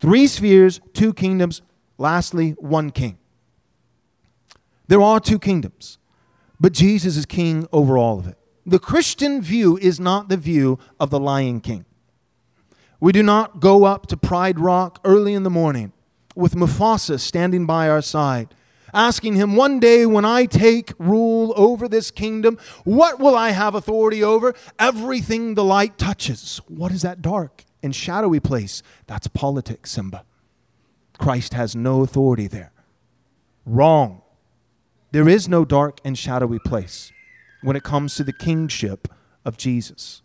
Three spheres, two kingdoms, lastly, one king. There are two kingdoms, but Jesus is king over all of it. The Christian view is not the view of the Lion King. We do not go up to Pride Rock early in the morning with Mufasa standing by our side, asking him, One day when I take rule over this kingdom, what will I have authority over? Everything the light touches. What is that dark and shadowy place? That's politics, Simba. Christ has no authority there. Wrong. There is no dark and shadowy place when it comes to the kingship of Jesus.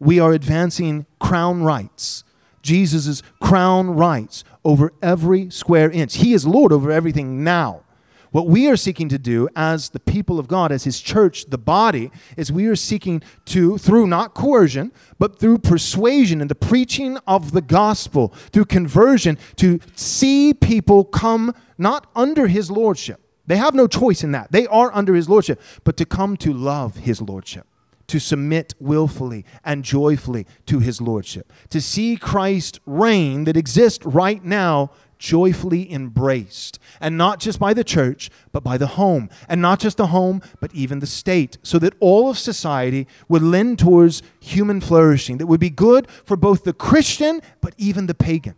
We are advancing crown rights, Jesus' crown rights over every square inch. He is Lord over everything now. What we are seeking to do as the people of God, as His church, the body, is we are seeking to, through not coercion, but through persuasion and the preaching of the gospel, through conversion, to see people come not under His lordship. They have no choice in that. They are under His lordship, but to come to love His lordship to submit willfully and joyfully to his lordship, to see Christ reign that exists right now joyfully embraced, and not just by the church, but by the home, and not just the home, but even the state, so that all of society would lend towards human flourishing, that would be good for both the Christian, but even the pagan.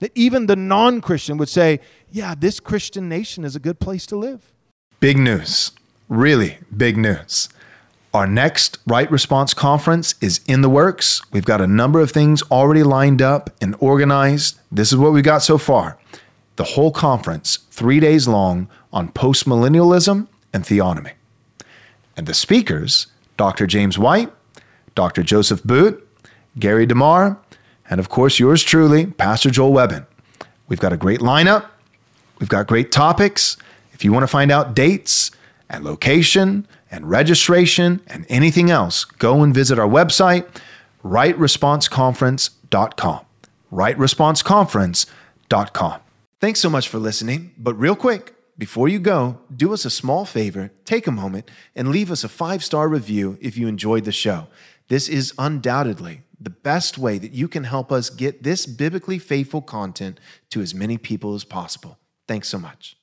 That even the non Christian would say, yeah, this Christian nation is a good place to live. Big news. Really big news. Our next Right Response Conference is in the works. We've got a number of things already lined up and organized. This is what we got so far. The whole conference, three days long, on postmillennialism and theonomy. And the speakers, Dr. James White, Dr. Joseph Boot, Gary DeMar, and of course yours truly, Pastor Joel Webbon. We've got a great lineup. We've got great topics. If you want to find out dates and location and registration and anything else, go and visit our website, rightresponseconference.com. Rightresponseconference.com. Thanks so much for listening. But real quick, before you go, do us a small favor, take a moment, and leave us a five star review if you enjoyed the show. This is undoubtedly the best way that you can help us get this biblically faithful content to as many people as possible. Thanks so much.